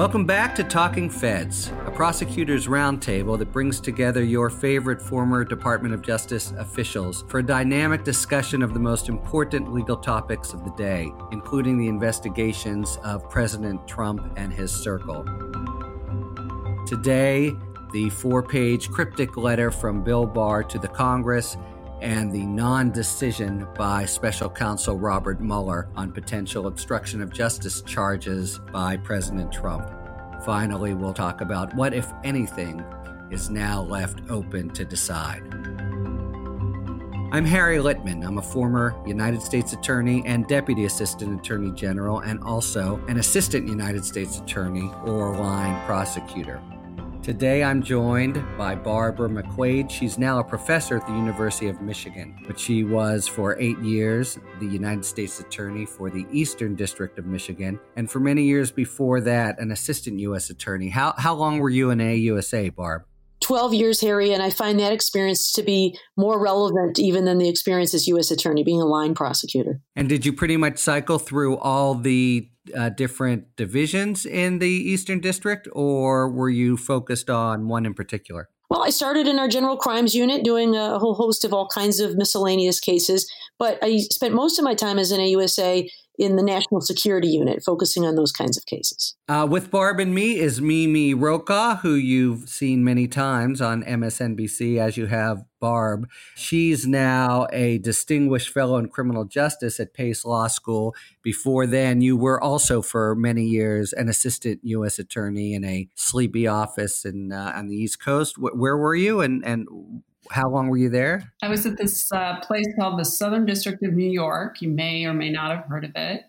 Welcome back to Talking Feds, a prosecutor's roundtable that brings together your favorite former Department of Justice officials for a dynamic discussion of the most important legal topics of the day, including the investigations of President Trump and his circle. Today, the four page cryptic letter from Bill Barr to the Congress and the non decision by special counsel Robert Mueller on potential obstruction of justice charges by President Trump. Finally, we'll talk about what, if anything, is now left open to decide. I'm Harry Litman. I'm a former United States Attorney and Deputy Assistant Attorney General, and also an Assistant United States Attorney or line prosecutor. Today I'm joined by Barbara McQuade. She's now a professor at the University of Michigan, but she was for eight years the United States Attorney for the Eastern District of Michigan, and for many years before that, an Assistant U.S. Attorney. How, how long were you in AUSA, Barb? 12 years, Harry, and I find that experience to be more relevant even than the experience as U.S. Attorney, being a line prosecutor. And did you pretty much cycle through all the uh, different divisions in the Eastern District, or were you focused on one in particular? Well, I started in our general crimes unit doing a whole host of all kinds of miscellaneous cases, but I spent most of my time as an AUSA in the National Security Unit, focusing on those kinds of cases. Uh, with Barb and me is Mimi Rocah, who you've seen many times on MSNBC, as you have Barb. She's now a distinguished fellow in criminal justice at Pace Law School. Before then, you were also for many years an assistant U.S. attorney in a sleepy office in, uh, on the East Coast. where were you, and and how long were you there? I was at this uh, place called the Southern District of New York. You may or may not have heard of it.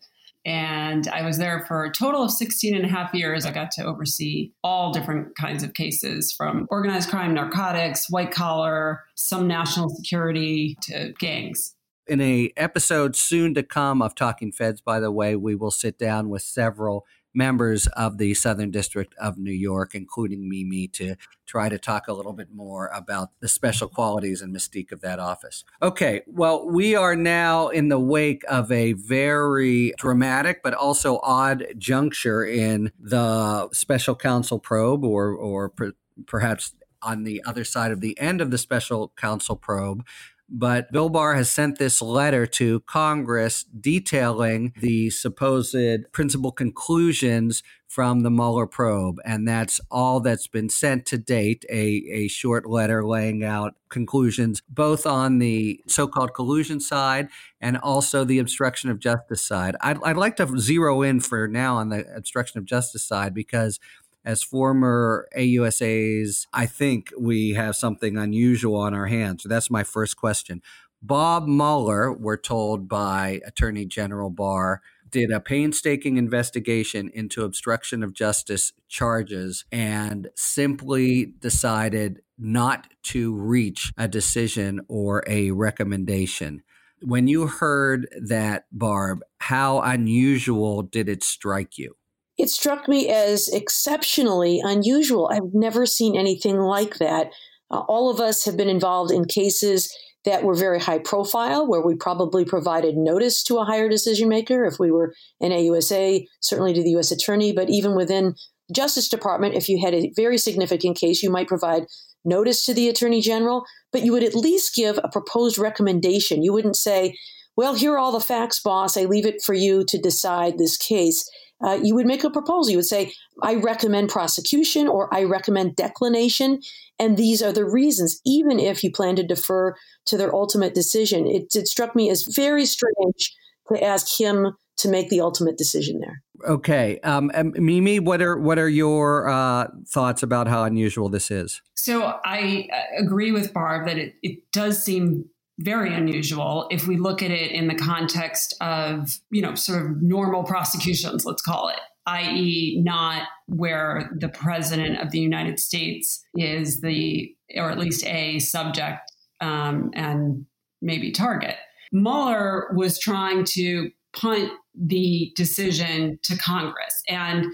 And I was there for a total of 16 and a half years. I got to oversee all different kinds of cases from organized crime, narcotics, white collar, some national security to gangs. In a episode soon to come of Talking Feds, by the way, we will sit down with several members of the Southern District of New York, including Mimi, to try to talk a little bit more about the special qualities and mystique of that office. Okay, well, we are now in the wake of a very dramatic but also odd juncture in the special counsel probe, or, or per, perhaps on the other side of the end of the special counsel probe, but Bill Barr has sent this letter to Congress detailing the supposed principal conclusions from the Mueller probe. And that's all that's been sent to date a, a short letter laying out conclusions, both on the so called collusion side and also the obstruction of justice side. I'd, I'd like to zero in for now on the obstruction of justice side because as former AUSAs, I think we have something unusual on our hands. So that's my first question. Bob Mueller, we're told by Attorney General Barr, did a painstaking investigation into obstruction of justice charges and simply decided not to reach a decision or a recommendation. When you heard that, Barb, how unusual did it strike you? It struck me as exceptionally unusual. I've never seen anything like that. Uh, all of us have been involved in cases that were very high profile, where we probably provided notice to a higher decision maker if we were an AUSA, certainly to the U.S. Attorney, but even within the Justice Department, if you had a very significant case, you might provide notice to the Attorney General, but you would at least give a proposed recommendation. You wouldn't say, well, here are all the facts, boss. I leave it for you to decide this case uh, you would make a proposal. You would say, I recommend prosecution or I recommend declination. And these are the reasons, even if you plan to defer to their ultimate decision. It, it struck me as very strange to ask him to make the ultimate decision there. Okay, um, Mimi, what are what are your uh, thoughts about how unusual this is? So I uh, agree with Barb that it, it does seem very unusual if we look at it in the context of, you know, sort of normal prosecutions, let's call it, i.e., not where the president of the United States is the, or at least a subject um, and maybe target. Mueller was trying to punt the decision to Congress. And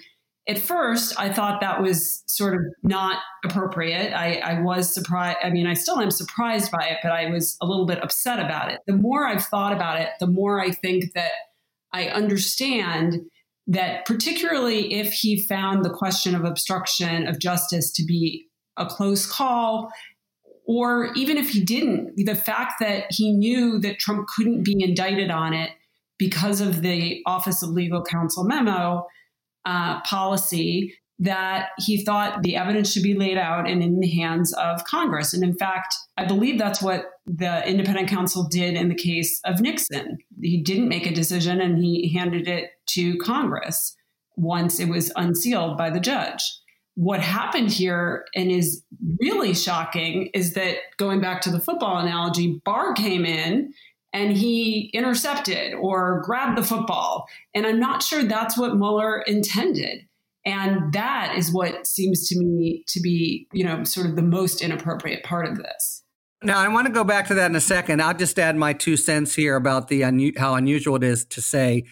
at first, I thought that was sort of not appropriate. I, I, was surprised. I mean, I still am surprised by it, but I was a little bit upset about it. The more I've thought about it, the more I think that I understand that particularly if he found the question of obstruction of justice to be a close call, or even if he didn't, the fact that he knew that Trump couldn't be indicted on it because of the Office of Legal Counsel memo uh, policy that he thought the evidence should be laid out and in the hands of Congress. And in fact, I believe that's what the independent counsel did in the case of Nixon. He didn't make a decision and he handed it to Congress once it was unsealed by the judge. What happened here and is really shocking is that going back to the football analogy, Barr came in and he intercepted or grabbed the football. And I'm not sure that's what Mueller intended. And that is what seems to me to be, you know, sort of the most inappropriate part of this. Now, I want to go back to that in a second. I'll just add my two cents here about the un- how unusual it is to say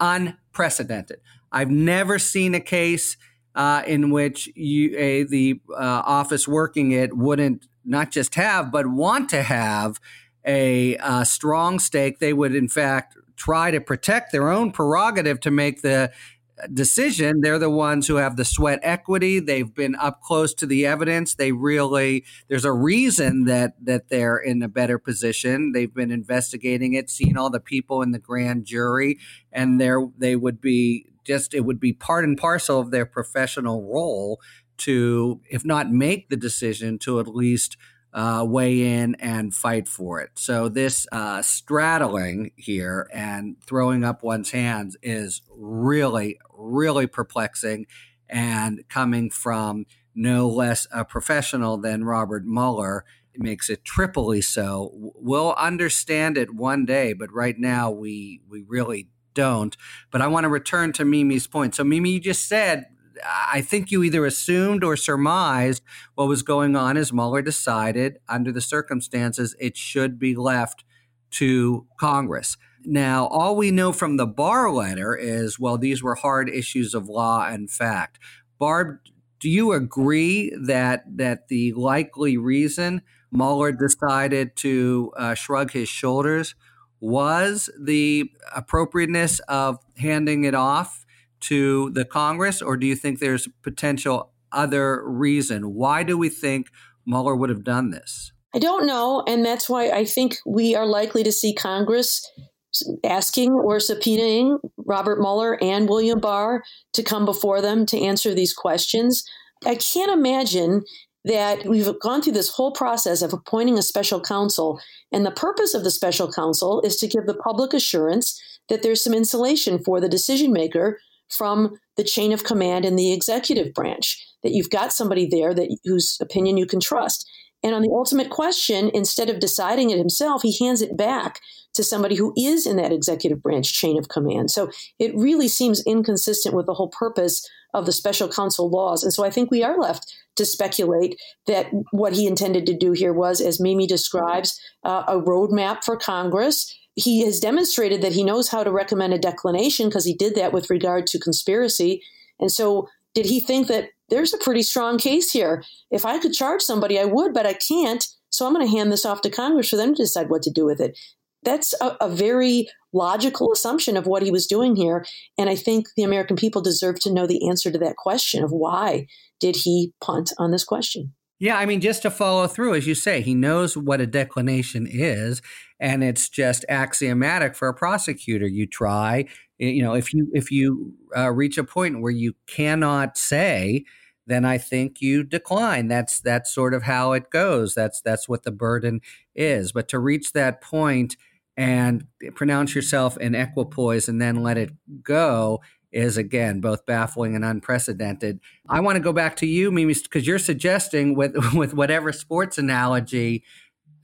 unprecedented. I've never seen a case uh, in which you, a, the uh, office working it wouldn't not just have, but want to have a, uh, strong stake. They would, in fact, try to protect their own prerogative to make the decision. They're the ones who have the sweat equity. They've been up close to the evidence. They really there's a reason that that they're in a better position. They've been investigating it, seen all the people in the grand jury, and there they would be just it would be part and parcel of their professional role to, if not make the decision, to at least uh, weigh in and fight for it. So this uh, straddling here and throwing up one's hands is really, really perplexing, and coming from no less a professional than Robert Mueller makes it triply so. We'll understand it one day, but right now we we really don't. But I want to return to Mimi's point. So Mimi, you just said I think you either assumed or surmised what was going on as Mueller decided, under the circumstances, it should be left to Congress. Now, all we know from the Barr letter is, well, these were hard issues of law and fact. Barb, do you agree that that the likely reason Mueller decided to uh, shrug his shoulders was the appropriateness of handing it off to the Congress, or do you think there's potential other reason? Why do we think Mueller would have done this? I don't know, and that's why I think we are likely to see Congress asking or subpoenaing Robert Mueller and William Barr to come before them to answer these questions. I can't imagine that we've gone through this whole process of appointing a special counsel, and the purpose of the special counsel is to give the public assurance that there's some insulation for the decision maker from the chain of command in the executive branch, that you've got somebody there that whose opinion you can trust. And on the ultimate question, instead of deciding it himself, he hands it back to somebody who is in that executive branch chain of command. So it really seems inconsistent with the whole purpose of the special counsel laws. And so I think we are left to speculate that what he intended to do here was, as Mimi describes, uh, a roadmap for Congress he has demonstrated that he knows how to recommend a declination because he did that with regard to conspiracy. And so, did he think that there's a pretty strong case here? If I could charge somebody, I would, but I can't. So, I'm going to hand this off to Congress for them to decide what to do with it. That's a, a very logical assumption of what he was doing here. And I think the American people deserve to know the answer to that question of why did he punt on this question? Yeah, I mean, just to follow through, as you say, he knows what a declination is, and it's just axiomatic for a prosecutor. You try, you know, if you if you uh, reach a point where you cannot say, then I think you decline. That's that's sort of how it goes. That's that's what the burden is. But to reach that point and pronounce yourself in equipoise and then let it go is again both baffling and unprecedented. I want to go back to you, Mimi, because you're suggesting with with whatever sports analogy,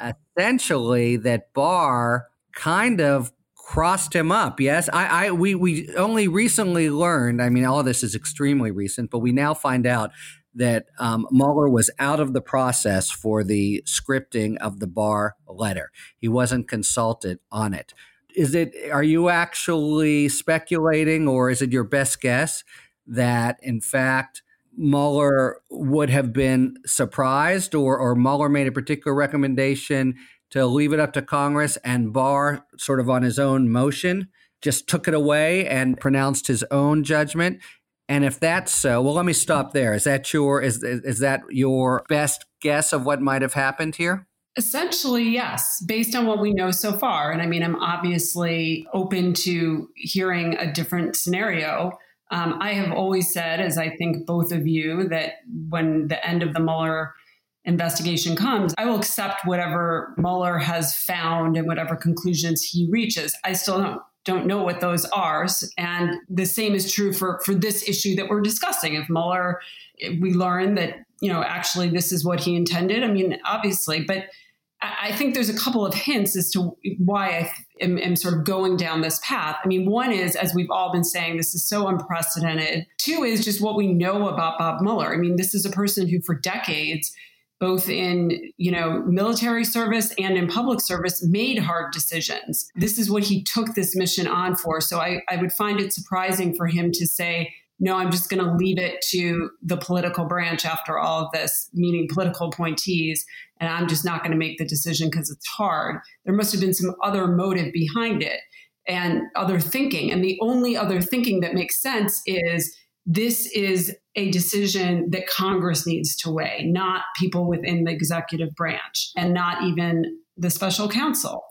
essentially that Barr kind of crossed him up. Yes, I, I we we only recently learned. I mean, all this is extremely recent, but we now find out that um, Mueller was out of the process for the scripting of the Barr letter. He wasn't consulted on it is it are you actually speculating or is it your best guess that in fact Mueller would have been surprised or or Mueller made a particular recommendation to leave it up to Congress and Barr sort of on his own motion just took it away and pronounced his own judgment? And if that's so, well, let me stop there. Is that your is is that your best guess of what might have happened here? Essentially, yes, based on what we know so far. And I mean, I'm obviously open to hearing a different scenario. Um, I have always said, as I think both of you, that when the end of the Mueller investigation comes, I will accept whatever Mueller has found and whatever conclusions he reaches. I still don't don't know what those are. And the same is true for, for this issue that we're discussing. If Mueller, we learn that, you know, actually this is what he intended, I mean, obviously, but I think there's a couple of hints as to why I am, am, sort of going down this path. I mean, one is, as we've all been saying, this is so unprecedented. Two is just what we know about Bob Mueller. I mean, this is a person who, for decades, both in you know military service and in public service made hard decisions this is what he took this mission on for so i, I would find it surprising for him to say no i'm just going to leave it to the political branch after all of this meaning political appointees and i'm just not going to make the decision because it's hard there must have been some other motive behind it and other thinking and the only other thinking that makes sense is this is a decision that Congress needs to weigh, not people within the executive branch and not even the special counsel.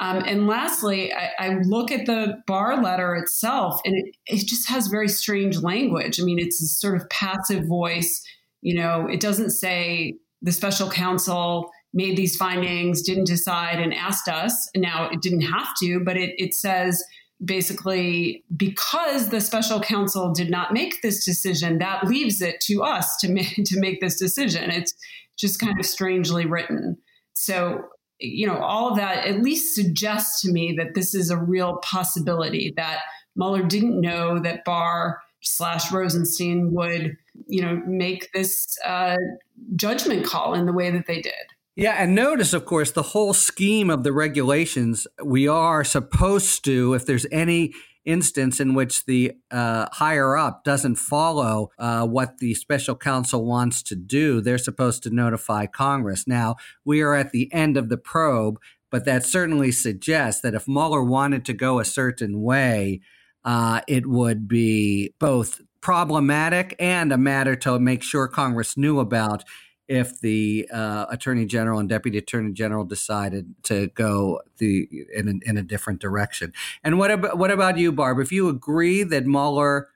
Um, and lastly, I, I, look at the Barr letter itself, and it, it just has very strange language. I mean, it's a sort of passive voice. You know, it doesn't say the special counsel made these findings, didn't decide, and asked us. Now, it didn't have to, but it, it says basically because the special counsel did not make this decision that leaves it to us to make to make this decision it's just kind of strangely written so you know all of that at least suggests to me that this is a real possibility that Mueller didn't know that Barr slash Rosenstein would you know make this uh, judgment call in the way that they did yeah, and notice, of course, the whole scheme of the regulations. We are supposed to, if there's any instance in which the uh, higher up doesn't follow uh, what the special counsel wants to do, they're supposed to notify Congress. Now, we are at the end of the probe, but that certainly suggests that if Mueller wanted to go a certain way, uh, it would be both problematic and a matter to make sure Congress knew about if the uh, attorney general and deputy attorney general decided to go the in a, in a different direction. And what about what about you, Barb? If you agree that Mueller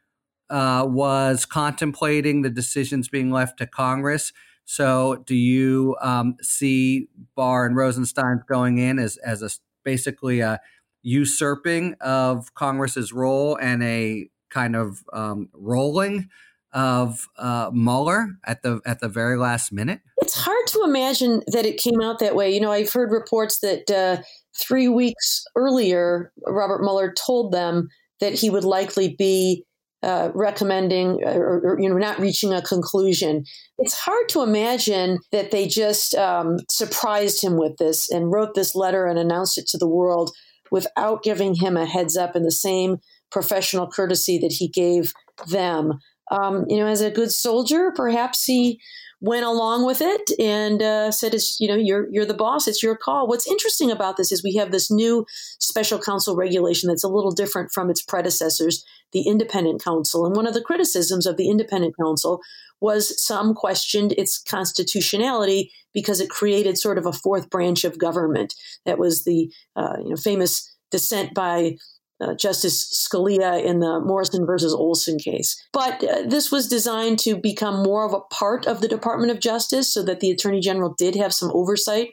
uh, was contemplating the decisions being left to Congress, so do you um, see Barr and Rosenstein going in as as a basically a usurping of Congress's role and a kind of um, rolling? Of uh, Mueller at the at the very last minute? It's hard to imagine that it came out that way. You know, I've heard reports that uh, three weeks earlier, Robert Mueller told them that he would likely be uh, recommending uh, or, or, you know not reaching a conclusion. It's hard to imagine that they just um, surprised him with this and wrote this letter and announced it to the world without giving him a heads up in the same professional courtesy that he gave them um, you know, as a good soldier, perhaps he went along with it and uh, said, "It's you know, you're you're the boss. It's your call." What's interesting about this is we have this new special counsel regulation that's a little different from its predecessors, the independent counsel. And one of the criticisms of the independent counsel was some questioned its constitutionality because it created sort of a fourth branch of government. That was the uh, you know famous dissent by uh, Justice Scalia in the Morrison versus Olson case. But uh, this was designed to become more of a part of the Department of Justice so that the Attorney General did have some oversight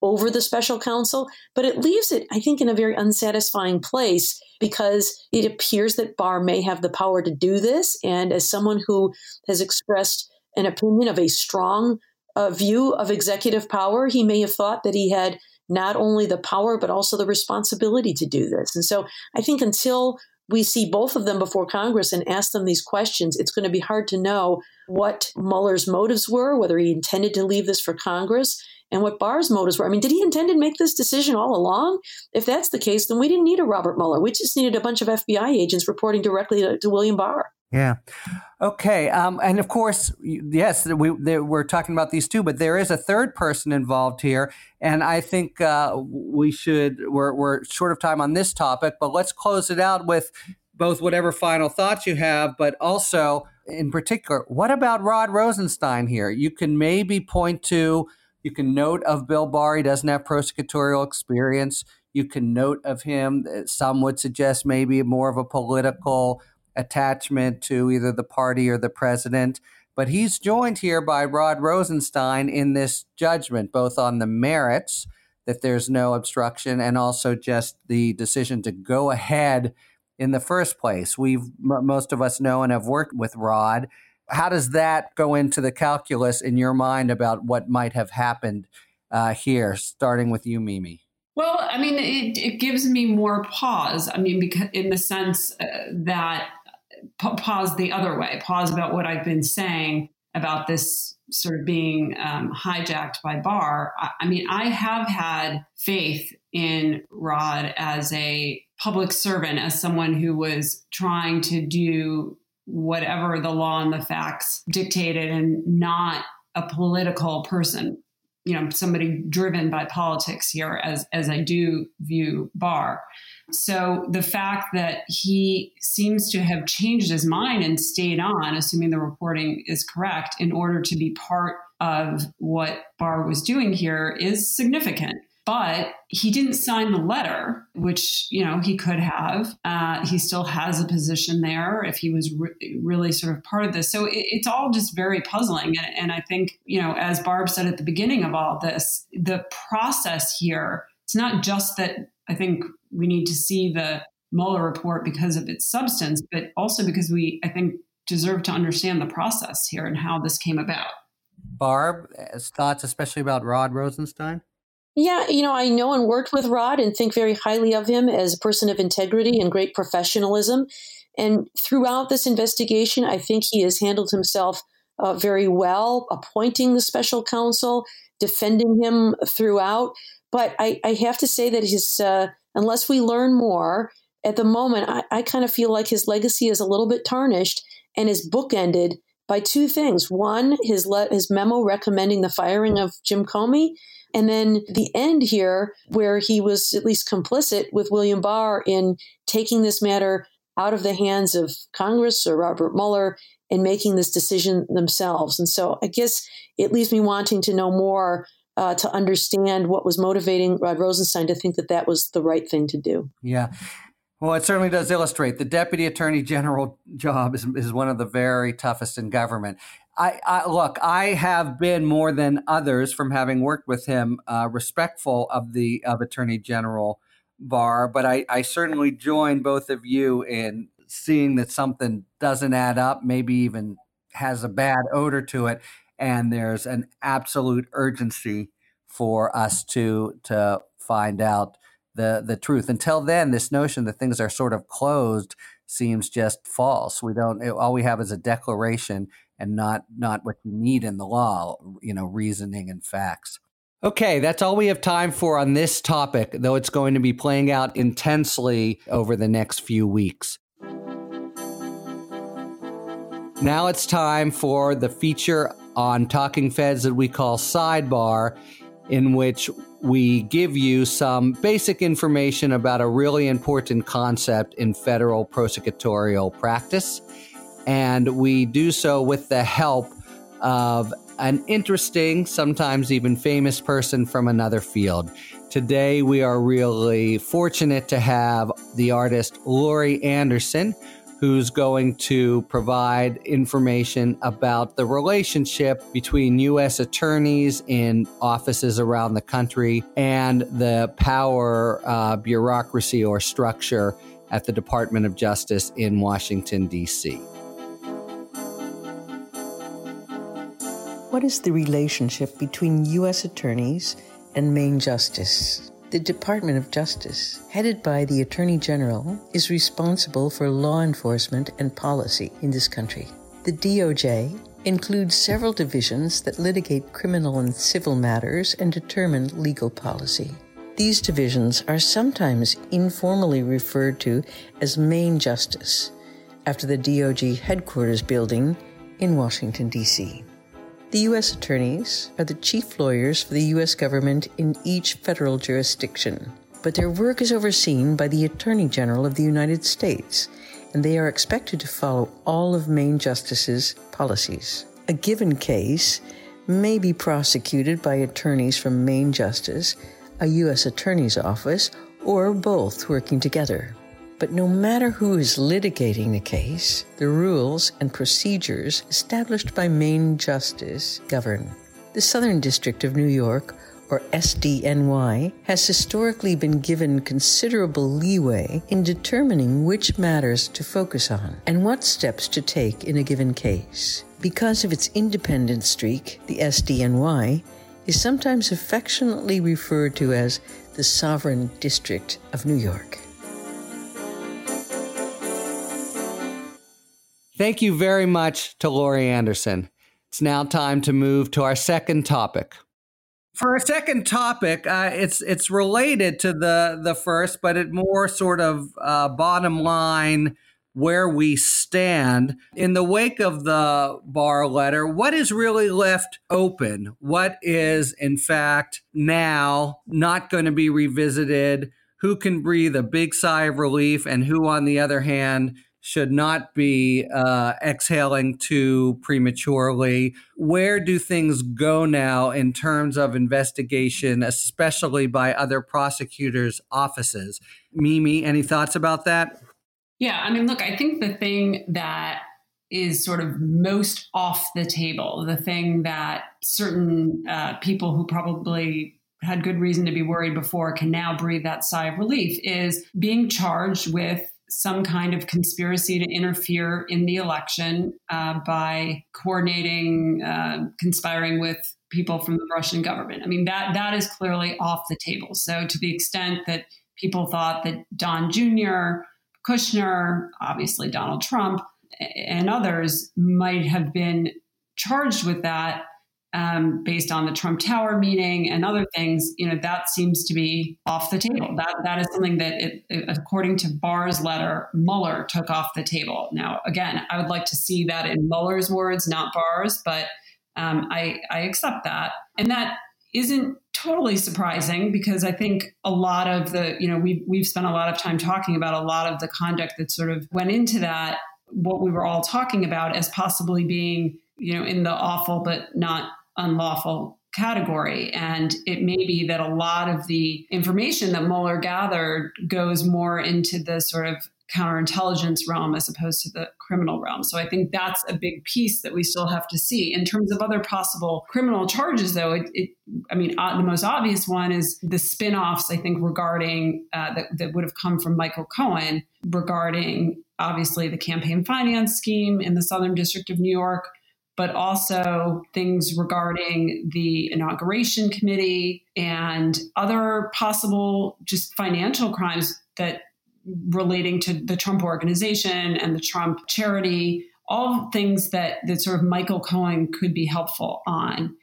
over the special counsel. But it leaves it, I think, in a very unsatisfying place because it appears that Barr may have the power to do this. And as someone who has expressed an opinion of a strong uh, view of executive power, he may have thought that he had not only the power, but also the responsibility to do this. And so I think until we see both of them before Congress and ask them these questions, it's going to be hard to know what Mueller's motives were, whether he intended to leave this for Congress, and what Barr's motives were. I mean, did he intend to make this decision all along? If that's the case, then we didn't need a Robert Mueller. We just needed a bunch of FBI agents reporting directly to, to William Barr. Yeah. Okay. Um, and of course, yes, we we're talking about these two, but there is a third person involved here, and I think uh, we should. We're we're short of time on this topic, but let's close it out with both whatever final thoughts you have, but also in particular, what about Rod Rosenstein here? You can maybe point to. You can note of Bill Barr. He doesn't have prosecutorial experience. You can note of him. Some would suggest maybe more of a political attachment to either the party or the president. But he's joined here by Rod Rosenstein in this judgment, both on the merits that there's no obstruction and also just the decision to go ahead in the first place. We've most of us know and have worked with Rod. How does that go into the calculus in your mind about what might have happened uh, here, starting with you, Mimi? Well, I mean, it, it gives me more pause. I mean, because in the sense uh, that pause the other way, pause about what I've been saying about this sort of being um, hijacked by Barr. I, I mean, I have had faith in Rod as a public servant, as someone who was trying to do whatever the law and the facts dictated and not a political person you know somebody driven by politics here as as I do view Barr. So the fact that he seems to have changed his mind and stayed on, assuming the reporting is correct, in order to be part of what Barr was doing here is significant but he didn't sign the letter, which you know he could have. Uh, he still has a position there if he was re- really sort of part of this. So it, it's all just very puzzling. And, and I think you know, as Barb said at the beginning of all this, the process here. It's not just that I think we need to see the Mueller report because of its substance, but also because we, I think, deserve to understand the process here and how this came about. Barb, thoughts especially about Rod Rosenstein? Yeah, you know, I know and worked with Rod and think very highly of him as a person of integrity and great professionalism. And throughout this investigation, I think he has handled himself uh, very well, appointing the special counsel, defending him throughout. But I, I have to say that his, uh, unless we learn more, at the moment, I, I kind of feel like his legacy is a little bit tarnished and is bookended by two things. One, his le- his memo recommending the firing of Jim Comey, and then the end here, where he was at least complicit with William Barr in taking this matter out of the hands of Congress or Robert Mueller and making this decision themselves. And so I guess it leaves me wanting to know more uh, to understand what was motivating Rod Rosenstein to think that that was the right thing to do. Yeah. Well, it certainly does illustrate the deputy attorney general job is, is one of the very toughest in government. I, I, look. I have been more than others from having worked with him, uh, respectful of the of Attorney General Barr, but I, I certainly join both of you in seeing that something doesn't add up, maybe even has a bad odor to it, and there's an absolute urgency for us to to find out the the truth. Until then, this notion that things are sort of closed seems just false. We don't. All we have is a declaration and not not what you need in the law, you know, reasoning and facts. Okay, that's all we have time for on this topic, though it's going to be playing out intensely over the next few weeks. Now it's time for the feature on Talking Feds that we call Sidebar, in which we give you some basic information about a really important concept in federal prosecutorial practice and we do so with the help of an interesting, sometimes even famous person from another field. Today, we are really fortunate to have the artist Laurie Anderson, who's going to provide information about the relationship between U.S. attorneys in offices around the country and the power uh, bureaucracy or structure at the Department of Justice in Washington, D.C. What is the relationship between U.S. attorneys and Main Justice? The Department of Justice, headed by the Attorney General, is responsible for law enforcement and policy in this country. The DOJ includes several divisions that litigate criminal and civil matters and determine legal policy. These divisions are sometimes informally referred to as Main Justice after the DOJ headquarters building in Washington, D.C. The U.S. attorneys are the chief lawyers for the U.S. government in each federal jurisdiction, but their work is overseen by the Attorney General of the United States, and they are expected to follow all of Main Justice's policies. A given case may be prosecuted by attorneys from Main Justice, a U.S. Attorney's Office, or both working together. But no matter who is litigating the case, the rules and procedures established by Main Justice govern. The Southern District of New York, or SDNY, has historically been given considerable leeway in determining which matters to focus on and what steps to take in a given case. Because of its independent streak, the SDNY is sometimes affectionately referred to as the Sovereign District of New York. Thank you very much to Laurie Anderson. It's now time to move to our second topic. For our second topic, uh, it's it's related to the the first, but it more sort of uh, bottom line where we stand in the wake of the Barr letter. What is really left open? What is in fact now not going to be revisited? Who can breathe a big sigh of relief, and who, on the other hand, should not be uh, exhaling too prematurely. Where do things go now in terms of investigation, especially by other prosecutors' offices? Mimi, any thoughts about that? Yeah, I mean, look, I think the thing that is sort of most off the table, the thing that certain uh, people who probably had good reason to be worried before can now breathe that sigh of relief is being charged with some kind of conspiracy to interfere in the election uh, by coordinating, uh, conspiring with people from the Russian government. I mean, that that is clearly off the table. So, to the extent that people thought that Don Jr., Kushner, obviously Donald Trump, and others might have been charged with that, um, based on the Trump Tower meeting and other things, you know, that seems to be off the table. That that is something that, it, it, according to Barr's letter, Mueller took off the table. Now, again, I would like to see that in Mueller's words, not Barr's, but um, I I accept that, and that isn't totally surprising because I think a lot of the, you know, we've we've spent a lot of time talking about a lot of the conduct that sort of went into that. What we were all talking about as possibly being you know, in the awful but not unlawful category. And it may be that a lot of the information that Mueller gathered goes more into the sort of counterintelligence realm as opposed to the criminal realm. So I think that's a big piece that we still have to see. In terms of other possible criminal charges, though, it, it I mean, uh, the most obvious one is the spin offs, I think, regarding uh, that, that would have come from Michael Cohen regarding obviously the campaign finance scheme in the Southern District of New York but also things regarding the inauguration committee and other possible just financial crimes that relating to the Trump organization and the Trump charity, all things that that sort of Michael Cohen could be helpful on.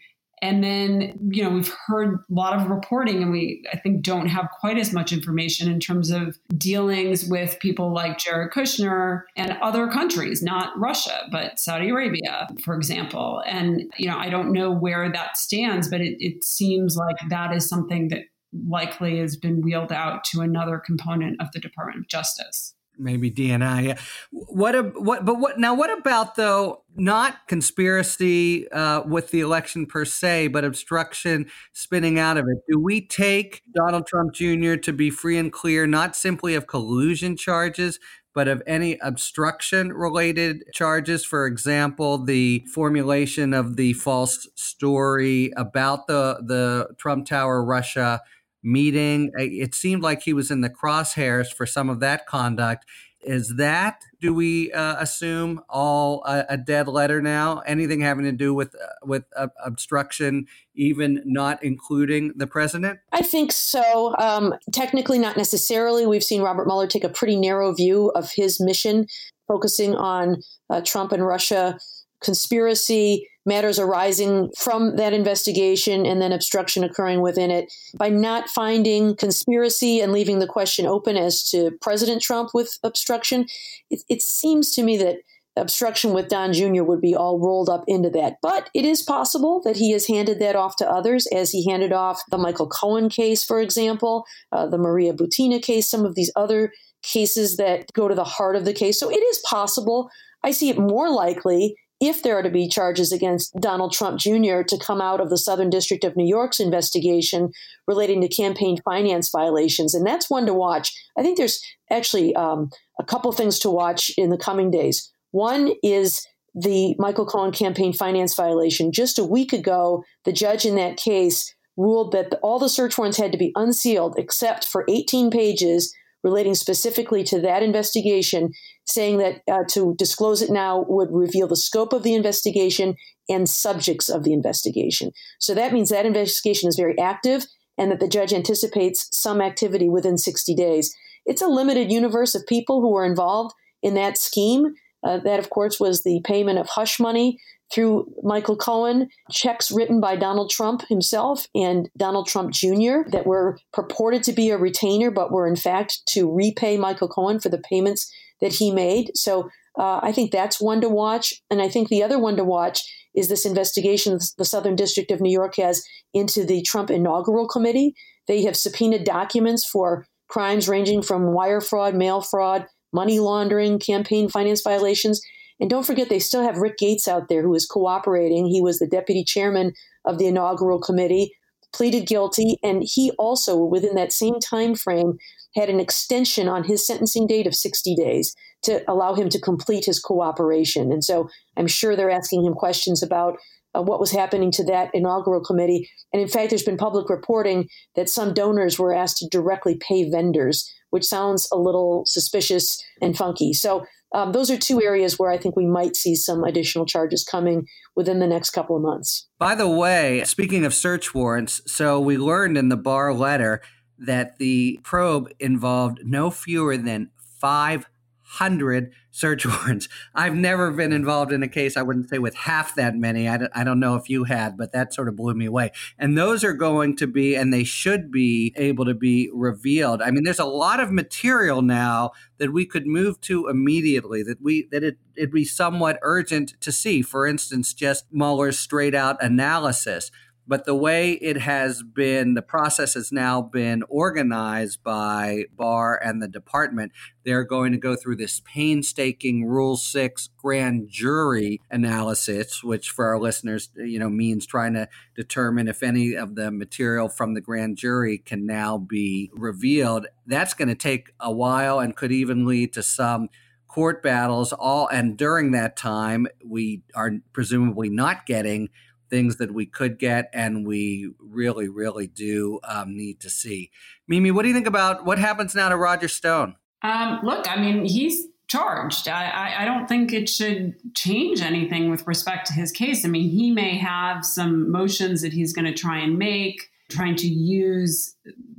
And then, you know, we've heard a lot of reporting, and we, I think, don't have quite as much information in terms of dealings with people like Jared Kushner and other countries, not Russia, but Saudi Arabia, for example. And, you know, I don't know where that stands, but it, it seems like that is something that likely has been wheeled out to another component of the Department of Justice maybe DNI. What a, what but what now what about though not conspiracy uh, with the election per se, but obstruction spinning out of it? Do we take Donald Trump Jr. to be free and clear, not simply of collusion charges? But of any obstruction related charges, for example, the formulation of the false story about the, the Trump Tower Russia meeting. It seemed like he was in the crosshairs for some of that conduct. Is that, do we uh, assume, all a, a, dead letter now? Anything having to do with uh, with uh, obstruction, even not including the president? I think so. Um, technically, not necessarily. We've seen Robert Mueller take a pretty narrow view of his mission, focusing on uh, Trump and Russia conspiracy matters arising from that investigation and then obstruction occurring within it. By not finding conspiracy and leaving the question open as to President Trump with obstruction, it, it seems to me that obstruction with Don Jr. would be all rolled up into that. But it is possible that he has handed that off to others, as he handed off the Michael Cohen case, for example, uh, the Maria Butina case, some of these other cases that go to the heart of the case. So it is possible. I see it more likely if there are to be charges against Donald Trump Jr. to come out of the Southern District of New York's investigation relating to campaign finance violations. And that's one to watch. I think there's actually um, a couple things to watch in the coming days. One is the Michael Cohen campaign finance violation. Just a week ago, the judge in that case ruled that all the search warrants had to be unsealed except for 18 pages relating specifically to that investigation, saying that uh, to disclose it now would reveal the scope of the investigation and subjects of the investigation. So that means that investigation is very active and that the judge anticipates some activity within 60 days. It's a limited universe of people who were involved in that scheme. Uh, that, of course, was the payment of hush money through Michael Cohen, checks written by Donald Trump himself and Donald Trump Jr. that were purported to be a retainer, but were in fact to repay Michael Cohen for the payments that he made. So uh, I think that's one to watch. And I think the other one to watch is this investigation the Southern District of New York has into the Trump Inaugural Committee. They have subpoenaed documents for crimes ranging from wire fraud, mail fraud, money laundering, campaign finance violations. And don't forget, they still have Rick Gates out there who is cooperating. He was the deputy chairman of the inaugural committee, pleaded guilty, and he also, within that same time frame, had an extension on his sentencing date of 60 days to allow him to complete his cooperation. And so I'm sure they're asking him questions about uh, what was happening to that inaugural committee. And in fact, there's been public reporting that some donors were asked to directly pay vendors, which sounds a little suspicious and funky. So um, those are two areas where I think we might see some additional charges coming within the next couple of months. By the way, speaking of search warrants, so we learned in the Barr letter that the probe involved no fewer than five hundred search warrants. I've never been involved in a case, I wouldn't say with half that many. I don't, I don't know if you had, but that sort of blew me away. And those are going to be, and they should be able to be revealed. I mean, there's a lot of material now that we could move to immediately, that we, that it, it'd be somewhat urgent to see. For instance, just Mueller's straight out analysis. But the way it has been, the process has now been organized by Barr and the department. They're going to go through this painstaking Rule 6 grand jury analysis, which for our listeners, you know, means trying to determine if any of the material from the grand jury can now be revealed. That's going to take a while and could even lead to some court battles all and during that time we are presumably not getting things that we could get and we really, really do um, need to see. Mimi, what do you think about what happens now to Roger Stone? Um, look, I mean, he's charged. I, I, I, don't think it should change anything with respect to his case. I mean, he may have some motions that he's going to try and make, trying to use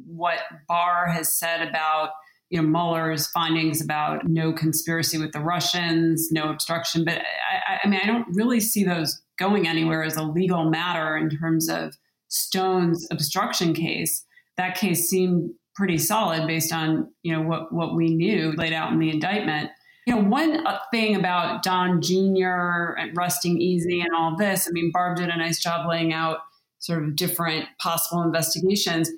what Barr has said about you know Mueller's findings about no conspiracy with the Russians, no obstruction. But I, I mean, I don't really see those going anywhere as a legal matter in terms of Stone's obstruction case. That case seemed pretty solid based on you know what what we knew laid out in the indictment. You know, one uh, thing about Don Jr. and resting easy and all this. I mean, Barb did a nice job laying out sort of different possible investigations.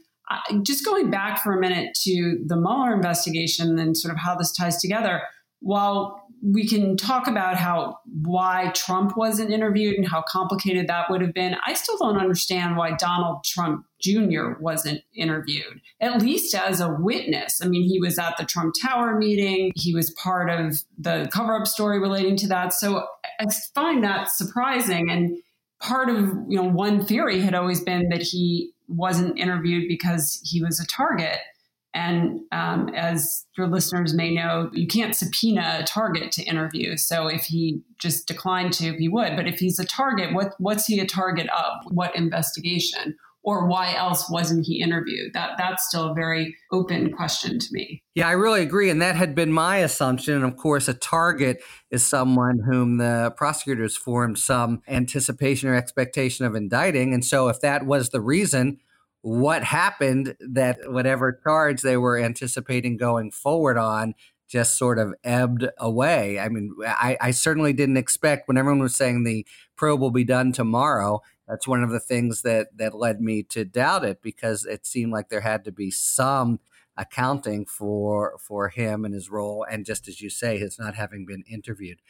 just going back for a minute to the Mueller investigation and sort of how this ties together. While we can talk about how why Trump wasn't interviewed and how complicated that would have been. I still don't understand why Donald Trump Jr. wasn't interviewed, at least as a witness. I mean, he was at the Trump Tower meeting, he was part of the cover up story relating to that. So I find that surprising. And part of, you know, one theory had always been that he wasn't interviewed because he was a target. And um, as your listeners may know, you can't subpoena a target to interview. So if he just declined to, he would. But if he's a target, what, what's he a target of? What investigation? or why else wasn't he interviewed? That that's still a very open question to me. Yeah, I really agree, and that had been my assumption. And of course, a target is someone whom the prosecutors formed some anticipation or expectation of indicting, and so if that was the reason. What happened that whatever charge they were anticipating going forward on just sort of ebbed away. I mean, I, I, certainly didn't expect when everyone was saying the probe will be done tomorrow that's one of the things that that led me to doubt it because it seemed like there had to be some accounting for for him and his role and just as you say his not having been interviewed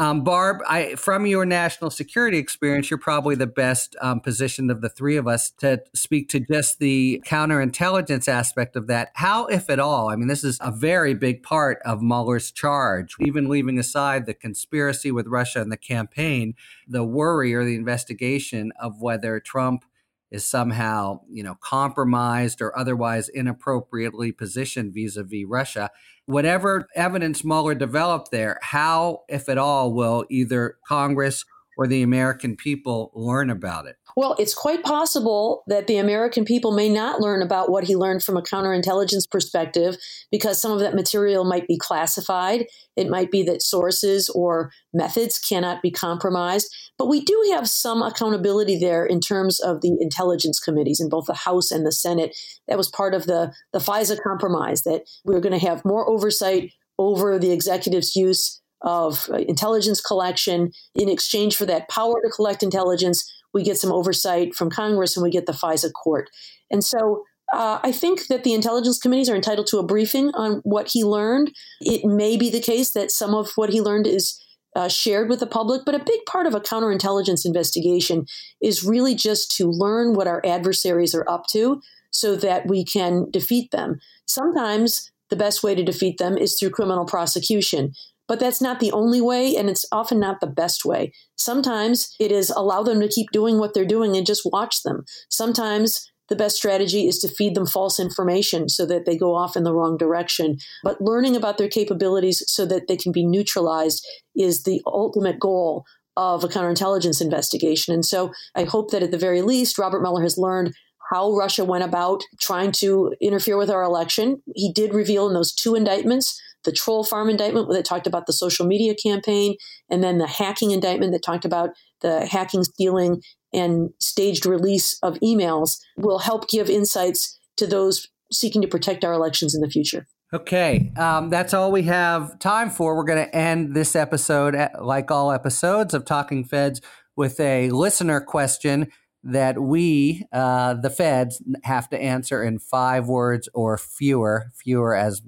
um, Barb, I, from your national security experience, you're probably the best um, positioned of the three of us to speak to just the counterintelligence aspect of that. How, if at all, I mean, this is a very big part of Mueller's charge, even leaving aside the conspiracy with Russia and the campaign, the worry or the investigation of whether Trump is somehow, you know, compromised or otherwise inappropriately positioned vis-a-vis Russia. Whatever evidence Mueller developed there, how, if at all, will either Congress or the American people learn about it? Well, it's quite possible that the American people may not learn about what he learned from a counterintelligence perspective because some of that material might be classified. It might be that sources or methods cannot be compromised. But we do have some accountability there in terms of the intelligence committees in both the House and the Senate. That was part of the, the FISA compromise that we we're going to have more oversight over the executive's use of uh, intelligence collection in exchange for that power to collect intelligence we get some oversight from Congress, and we get the FISA court. And so uh, I think that the intelligence committees are entitled to a briefing on what he learned. It may be the case that some of what he learned is uh, shared with the public, but a big part of a counterintelligence investigation is really just to learn what our adversaries are up to so that we can defeat them. Sometimes the best way to defeat them is through criminal prosecution. But that's not the only way, and it's often not the best way. Sometimes it is allow them to keep doing what they're doing and just watch them. Sometimes the best strategy is to feed them false information so that they go off in the wrong direction. But learning about their capabilities so that they can be neutralized is the ultimate goal of a counterintelligence investigation. And so I hope that at the very least, Robert Mueller has learned how Russia went about trying to interfere with our election. He did reveal in those two indictments the troll farm indictment that talked about the social media campaign, and then the hacking indictment that talked about the hacking, stealing, and staged release of emails will help give insights to those seeking to protect our elections in the future. Okay, um, that's all we have time for. We're going to end this episode, like all episodes of Talking Feds, with a listener question that we, uh, the feds, have to answer in five words or fewer, fewer as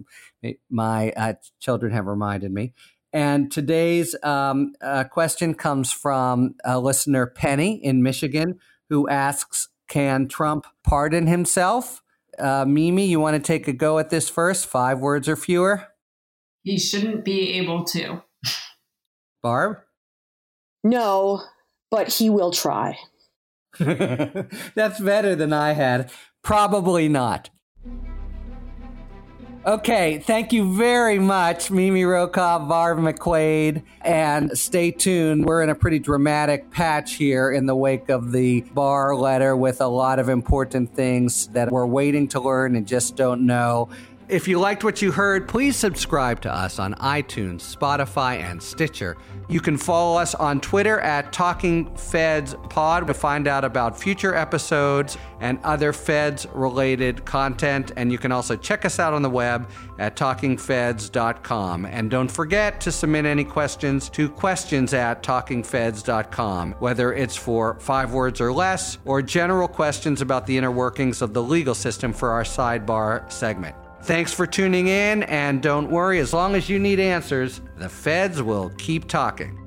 my uh, children have reminded me. And today's um, uh, question comes from a listener, Penny in Michigan, who asks Can Trump pardon himself? Uh, Mimi, you want to take a go at this first? Five words or fewer? He shouldn't be able to. Barb? No, but he will try. That's better than I had. Probably not. Okay, thank you very much, Mimi Rocah, Barb McQuade, and stay tuned. We're in a pretty dramatic patch here in the wake of the Barr letter with a lot of important things that we're waiting to learn and just don't know. If you liked what you heard, please subscribe to us on iTunes, Spotify, and Stitcher. You can follow us on Twitter at Talking Feds Pod to find out about future episodes and other Feds related content. And you can also check us out on the web at talkingfeds.com. And don't forget to submit any questions to questions at talkingfeds.com, whether it's for five words or less or general questions about the inner workings of the legal system for our sidebar segment. Thanks for tuning in, and don't worry, as long as you need answers, the feds will keep talking.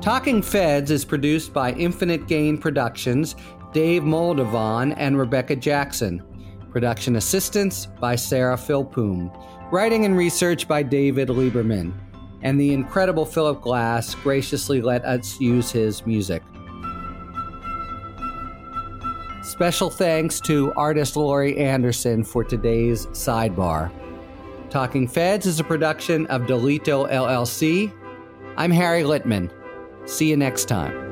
Talking Feds is produced by Infinite Gain Productions, Dave Moldovan, and Rebecca Jackson. Production assistance by Sarah Philpoom. Writing and research by David Lieberman. And the incredible Philip Glass graciously let us use his music. Special thanks to artist Laurie Anderson for today's sidebar. Talking Feds is a production of Delito LLC. I'm Harry Litman. See you next time.